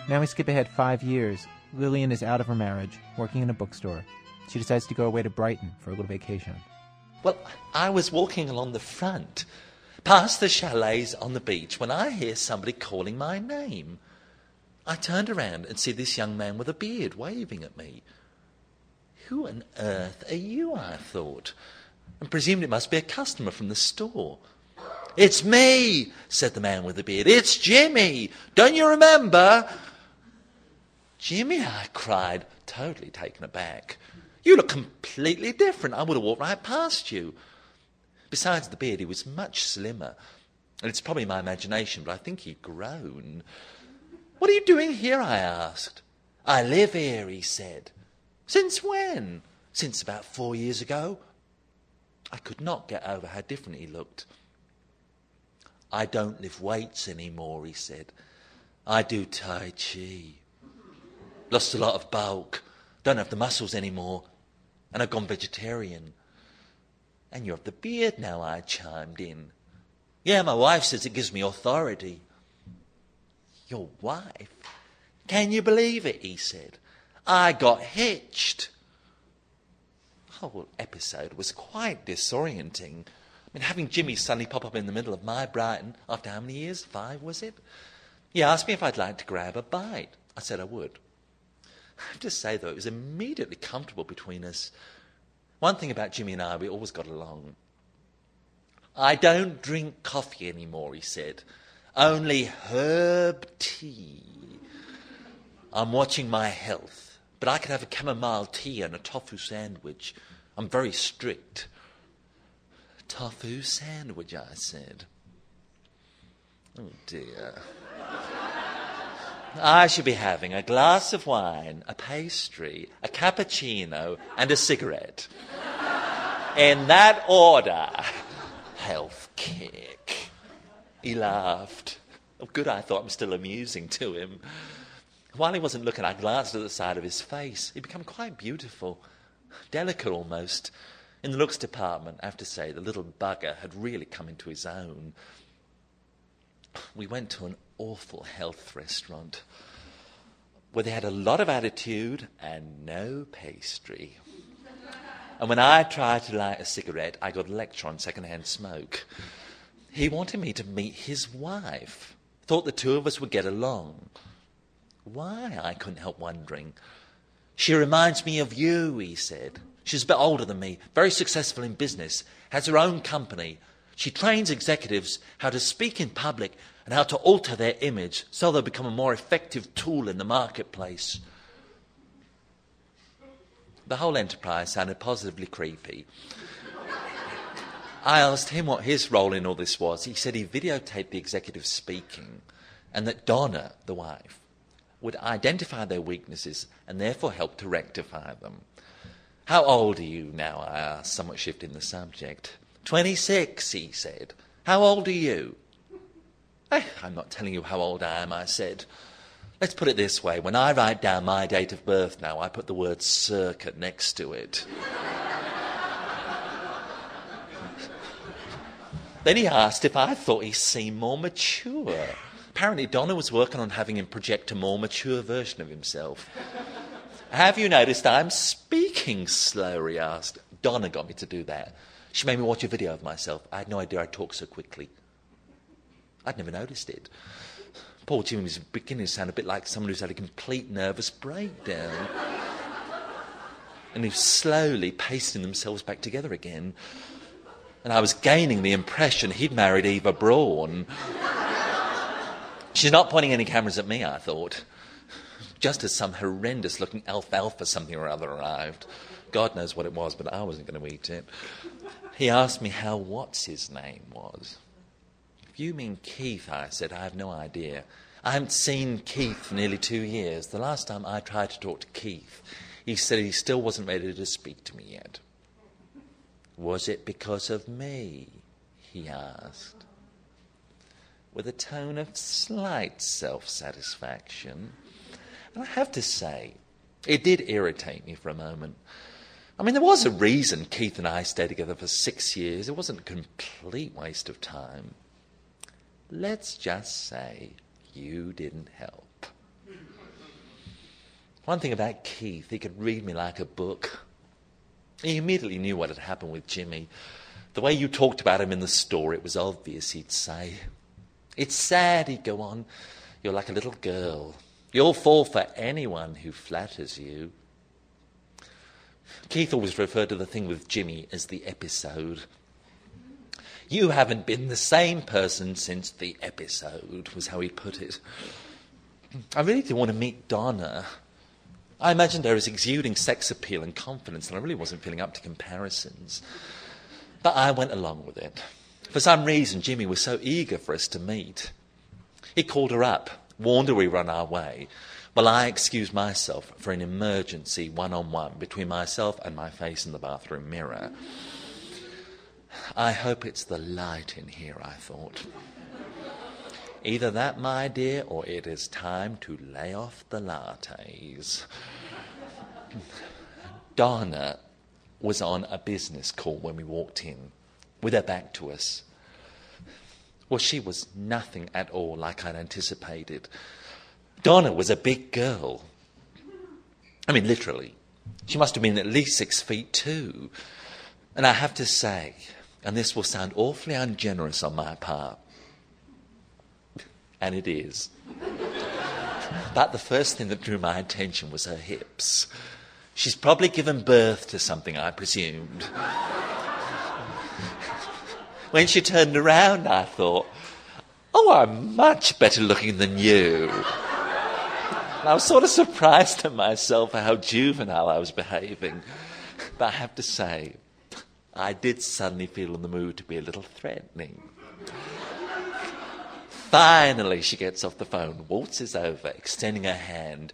Now we skip ahead five years. Lillian is out of her marriage, working in a bookstore. She decides to go away to Brighton for a little vacation. Well, I was walking along the front, past the chalets on the beach, when I hear somebody calling my name. I turned around and see this young man with a beard waving at me. Who on earth are you? I thought, and presumed it must be a customer from the store. It's me, said the man with the beard. It's Jimmy. Don't you remember? Jimmy, I cried, totally taken aback. You look completely different. I would have walked right past you. Besides the beard, he was much slimmer. And it's probably my imagination, but I think he'd grown. What are you doing here? I asked. I live here, he said. Since when? Since about four years ago. I could not get over how different he looked. I don't lift weights anymore, he said. I do Tai Chi. Lost a lot of bulk. Don't have the muscles anymore. And I've gone vegetarian. And you have the beard now, I chimed in. Yeah, my wife says it gives me authority. Your wife? Can you believe it? He said. I got hitched. The whole episode was quite disorienting. I mean, having Jimmy suddenly pop up in the middle of my Brighton after how many years? Five, was it? He asked me if I'd like to grab a bite. I said I would. I have to say, though, it was immediately comfortable between us. One thing about Jimmy and I, we always got along. I don't drink coffee anymore, he said. Only herb tea. I'm watching my health, but I could have a chamomile tea and a tofu sandwich. I'm very strict. Tofu sandwich, I said. Oh dear. I should be having a glass of wine, a pastry, a cappuccino, and a cigarette. In that order. Health kick. He laughed. Oh, good, I thought I'm still amusing to him. While he wasn't looking, I glanced at the side of his face. He'd become quite beautiful, delicate almost. In the looks department, I have to say, the little bugger had really come into his own. We went to an awful health restaurant where they had a lot of attitude and no pastry. And when I tried to light a cigarette, I got a lecture on secondhand smoke. He wanted me to meet his wife, thought the two of us would get along. Why? I couldn't help wondering. She reminds me of you, he said. She's a bit older than me, very successful in business, has her own company. She trains executives how to speak in public and how to alter their image so they'll become a more effective tool in the marketplace. The whole enterprise sounded positively creepy. I asked him what his role in all this was. He said he videotaped the executive speaking and that Donna, the wife, would identify their weaknesses and therefore help to rectify them. How old are you now? I asked, somewhat shifting the subject. 26, he said. How old are you? Eh, I'm not telling you how old I am, I said. Let's put it this way when I write down my date of birth now, I put the word circa next to it. Then he asked if I thought he seemed more mature. Apparently, Donna was working on having him project a more mature version of himself. Have you noticed I'm speaking slow? He asked. Donna got me to do that. She made me watch a video of myself. I had no idea I talked so quickly. I'd never noticed it. Poor Jimmy was beginning to sound a bit like someone who's had a complete nervous breakdown. and was slowly pasting themselves back together again. And I was gaining the impression he'd married Eva Braun. She's not pointing any cameras at me, I thought. Just as some horrendous looking alfalfa something or other arrived. God knows what it was, but I wasn't going to eat it. He asked me how what's his name was. If you mean Keith, I said, I have no idea. I haven't seen Keith for nearly two years. The last time I tried to talk to Keith, he said he still wasn't ready to speak to me yet. Was it because of me? he asked, with a tone of slight self satisfaction. And I have to say, it did irritate me for a moment. I mean, there was a reason Keith and I stayed together for six years. It wasn't a complete waste of time. Let's just say you didn't help. One thing about Keith, he could read me like a book. He immediately knew what had happened with Jimmy. The way you talked about him in the store, it was obvious, he'd say. It's sad, he'd go on. You're like a little girl. You'll fall for anyone who flatters you. Keith always referred to the thing with Jimmy as the episode. You haven't been the same person since the episode, was how he put it. I really do want to meet Donna. I imagined her as exuding sex appeal and confidence, and I really wasn't feeling up to comparisons. But I went along with it. For some reason, Jimmy was so eager for us to meet. He called her up, warned her we were on our way, while I excused myself for an emergency one on one between myself and my face in the bathroom mirror. I hope it's the light in here, I thought. Either that, my dear, or it is time to lay off the lattes. Donna was on a business call when we walked in, with her back to us. Well, she was nothing at all like I'd anticipated. Donna was a big girl. I mean, literally. She must have been at least six feet two. And I have to say, and this will sound awfully ungenerous on my part, and it is. but the first thing that drew my attention was her hips. She's probably given birth to something, I presumed. when she turned around, I thought, oh, I'm much better looking than you. I was sort of surprised at myself at how juvenile I was behaving. But I have to say, I did suddenly feel in the mood to be a little threatening. Finally, she gets off the phone, waltzes over, extending her hand.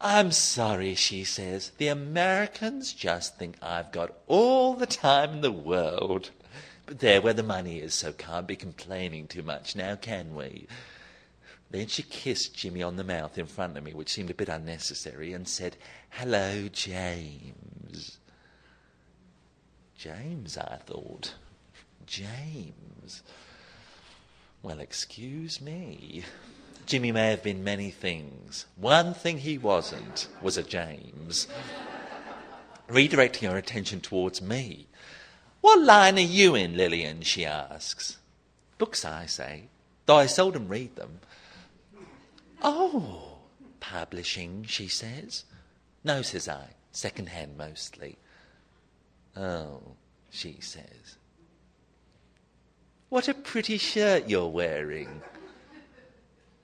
I'm sorry, she says. The Americans just think I've got all the time in the world. But they're where the money is, so can't be complaining too much now, can we? Then she kissed Jimmy on the mouth in front of me, which seemed a bit unnecessary, and said, Hello, James. James, I thought. James. Well, excuse me. Jimmy may have been many things. One thing he wasn't was a James. Redirecting her attention towards me. What line are you in, Lillian? she asks. Books, I say, though I seldom read them. Oh, publishing, she says. No, says I, second hand mostly. Oh, she says. What a pretty shirt you're wearing.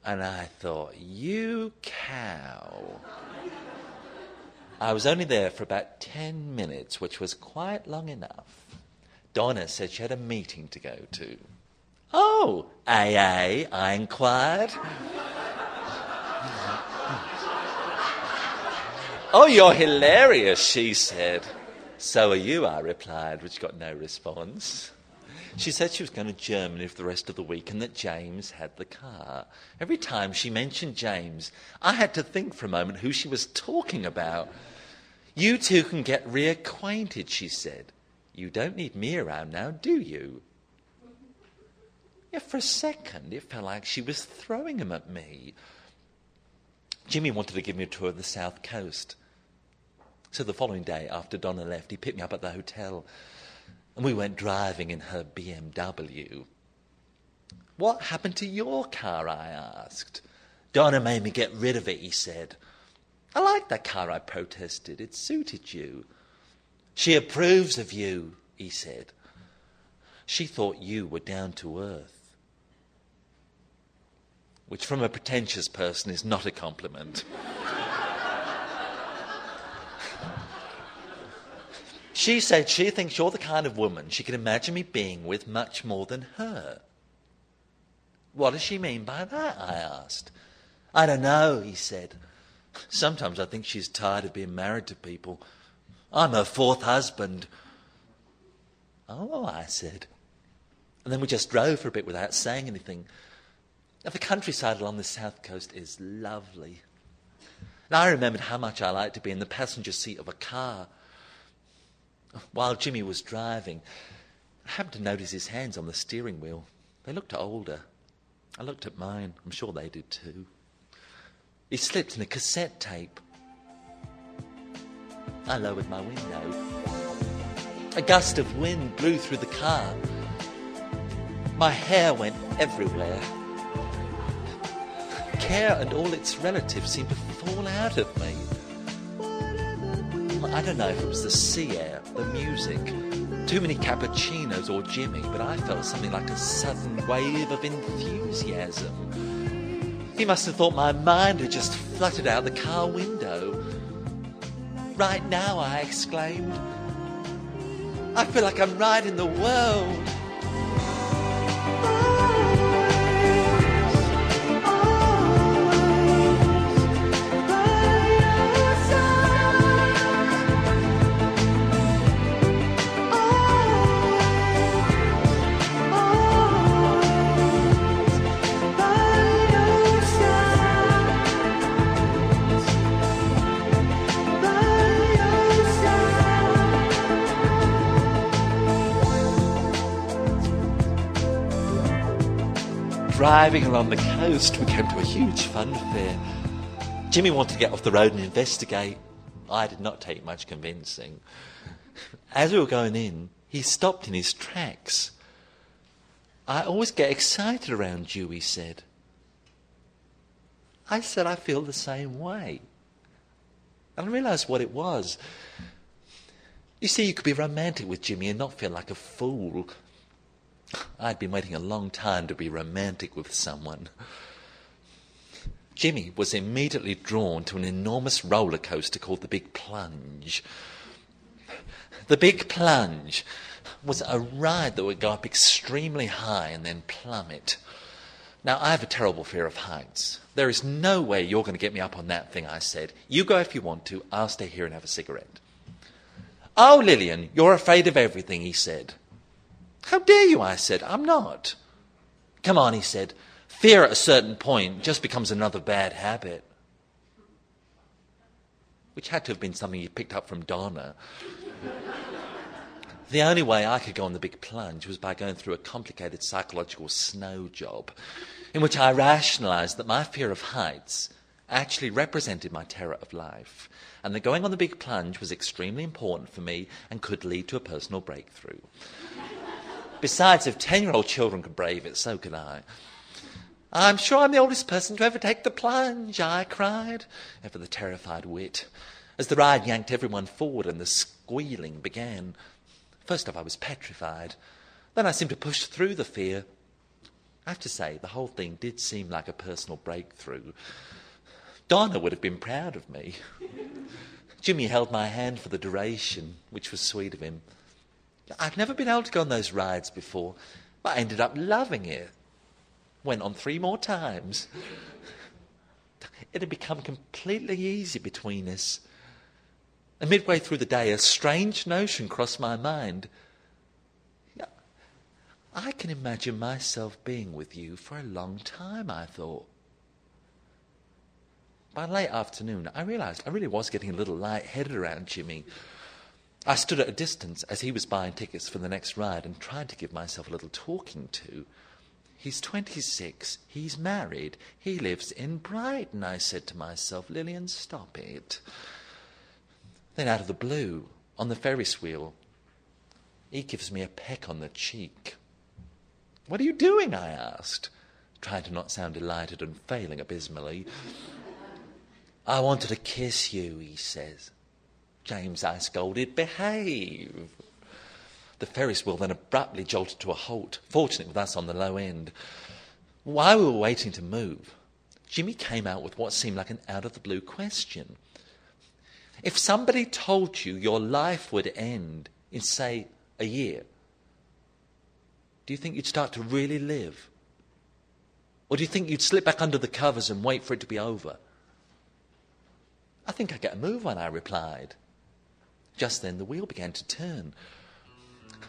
And I thought, you cow. I was only there for about 10 minutes, which was quite long enough. Donna said she had a meeting to go to. Oh, AA, I inquired. oh, you're hilarious, she said. So are you, I replied, which got no response. She said she was going to Germany for the rest of the week and that James had the car. Every time she mentioned James, I had to think for a moment who she was talking about. You two can get reacquainted, she said. You don't need me around now, do you? Yeah, for a second, it felt like she was throwing him at me. Jimmy wanted to give me a tour of the south coast. So the following day, after Donna left, he picked me up at the hotel and we went driving in her BMW. What happened to your car? I asked. Donna made me get rid of it, he said. I like that car, I protested. It suited you. She approves of you, he said. She thought you were down to earth. Which, from a pretentious person, is not a compliment. She said she thinks you're the kind of woman she can imagine me being with much more than her. What does she mean by that? I asked. I don't know, he said. Sometimes I think she's tired of being married to people. I'm her fourth husband. Oh, I said. And then we just drove for a bit without saying anything. Now, The countryside along the south coast is lovely. And I remembered how much I liked to be in the passenger seat of a car while Jimmy was driving, I happened to notice his hands on the steering wheel. They looked older. I looked at mine. I'm sure they did too. He slipped in a cassette tape. I lowered my window. A gust of wind blew through the car. My hair went everywhere. Care and all its relatives seemed to fall out of me. I don't know if it was the sea air, the music, too many cappuccinos or Jimmy, but I felt something like a sudden wave of enthusiasm. He must have thought my mind had just fluttered out the car window. Right now, I exclaimed. I feel like I'm riding the world. Driving along the coast, we came to a huge fun fair. Jimmy wanted to get off the road and investigate. I did not take much convincing. As we were going in, he stopped in his tracks. I always get excited around you, he said. I said I feel the same way. And I realised what it was. You see, you could be romantic with Jimmy and not feel like a fool. I'd been waiting a long time to be romantic with someone. Jimmy was immediately drawn to an enormous roller coaster called the Big Plunge. The Big Plunge was a ride that would go up extremely high and then plummet. Now, I have a terrible fear of heights. There is no way you're going to get me up on that thing, I said. You go if you want to. I'll stay here and have a cigarette. Oh, Lillian, you're afraid of everything, he said. How dare you? I said. I'm not. Come on, he said. Fear at a certain point just becomes another bad habit. Which had to have been something he picked up from Donna. the only way I could go on the big plunge was by going through a complicated psychological snow job, in which I rationalized that my fear of heights actually represented my terror of life, and that going on the big plunge was extremely important for me and could lead to a personal breakthrough. Besides, if 10 year old children can brave it, so can I. I'm sure I'm the oldest person to ever take the plunge, I cried, ever the terrified wit, as the ride yanked everyone forward and the squealing began. First off, I was petrified. Then I seemed to push through the fear. I have to say, the whole thing did seem like a personal breakthrough. Donna would have been proud of me. Jimmy held my hand for the duration, which was sweet of him. I'd never been able to go on those rides before, but I ended up loving it. Went on three more times. It had become completely easy between us. And midway through the day, a strange notion crossed my mind. I can imagine myself being with you for a long time, I thought. By late afternoon, I realized I really was getting a little light-headed around Jimmy. I stood at a distance as he was buying tickets for the next ride and tried to give myself a little talking to. He's 26, he's married, he lives in Brighton, I said to myself. Lillian, stop it. Then out of the blue, on the Ferris wheel, he gives me a peck on the cheek. What are you doing? I asked, trying to not sound delighted and failing abysmally. I wanted to kiss you, he says. James, I scolded, behave. The Ferris wheel then abruptly jolted to a halt, fortunate with us on the low end. While we were waiting to move, Jimmy came out with what seemed like an out of the blue question. If somebody told you your life would end in, say, a year, do you think you'd start to really live? Or do you think you'd slip back under the covers and wait for it to be over? I think I'd get a move on, I replied. Just then the wheel began to turn.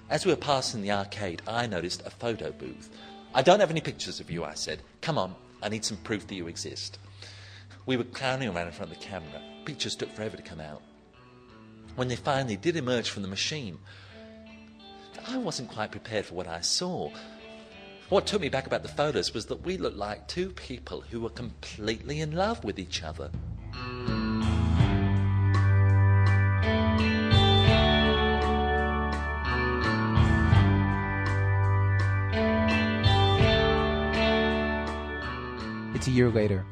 As we were passing the arcade, I noticed a photo booth. I don't have any pictures of you, I said. Come on, I need some proof that you exist. We were clowning around in front of the camera. Pictures took forever to come out. When they finally did emerge from the machine, I wasn't quite prepared for what I saw. What took me back about the photos was that we looked like two people who were completely in love with each other. It's a year later.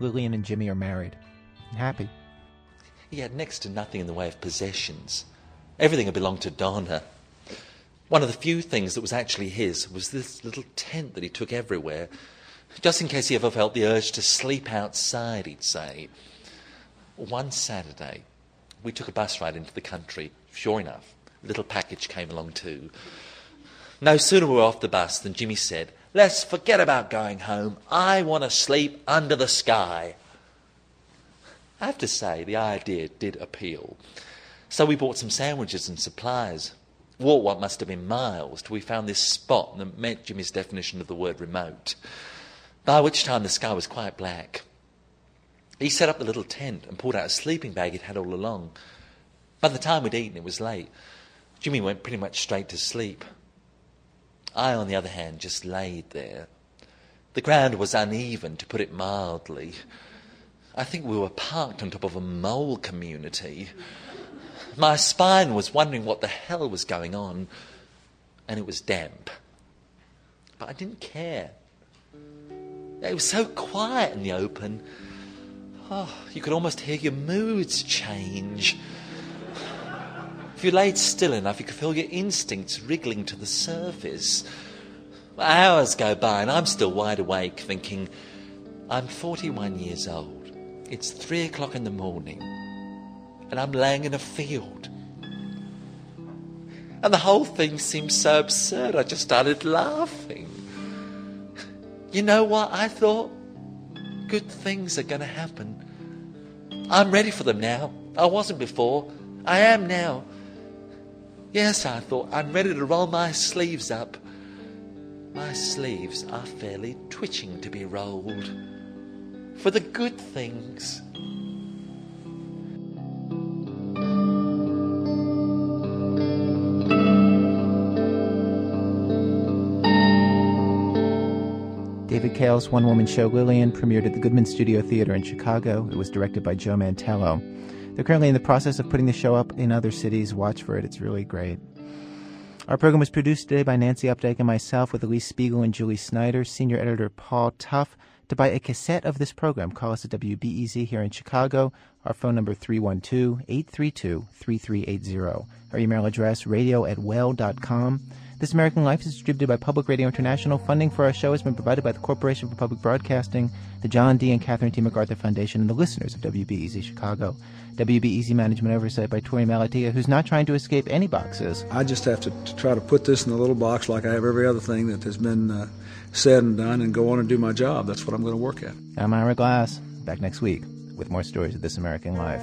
Lillian and Jimmy are married and happy. He had next to nothing in the way of possessions. Everything had belonged to Donna. One of the few things that was actually his was this little tent that he took everywhere, just in case he ever felt the urge to sleep outside, he'd say. One Saturday, we took a bus ride into the country. Sure enough, a little package came along too. No sooner were we off the bus than Jimmy said, Let's forget about going home. I want to sleep under the sky. I have to say, the idea did appeal. So we bought some sandwiches and supplies. Walked what must have been miles till we found this spot that met Jimmy's definition of the word remote, by which time the sky was quite black. He set up the little tent and pulled out a sleeping bag he'd had all along. By the time we'd eaten, it was late. Jimmy went pretty much straight to sleep. I, on the other hand, just laid there. The ground was uneven, to put it mildly. I think we were parked on top of a mole community. My spine was wondering what the hell was going on, and it was damp. But I didn't care. It was so quiet in the open. Oh, you could almost hear your moods change. You laid still enough, you could feel your instincts wriggling to the surface. Hours go by, and I'm still wide awake, thinking, I'm 41 years old. It's three o'clock in the morning, and I'm laying in a field. And the whole thing seemed so absurd, I just started laughing. You know what? I thought good things are going to happen. I'm ready for them now. I wasn't before. I am now. Yes, I thought, I'm ready to roll my sleeves up. My sleeves are fairly twitching to be rolled. For the good things. David Cale's one woman show Lillian premiered at the Goodman Studio Theater in Chicago. It was directed by Joe Mantello. They're currently in the process of putting the show up in other cities. Watch for it, it's really great. Our program was produced today by Nancy Updike and myself with Elise Spiegel and Julie Snyder, senior editor Paul Tough. To buy a cassette of this program, call us at WBEZ here in Chicago. Our phone number 312-832-3380. Our email address radio at well.com. This American Life is distributed by Public Radio International. Funding for our show has been provided by the Corporation for Public Broadcasting, the John D. and Catherine T. MacArthur Foundation, and the listeners of WBEZ Chicago. WBEZ management oversight by Torey Malatia, who's not trying to escape any boxes. I just have to, to try to put this in a little box like I have every other thing that has been uh, said and done and go on and do my job. That's what I'm going to work at. I'm Ira Glass. Back next week with more stories of This American Life.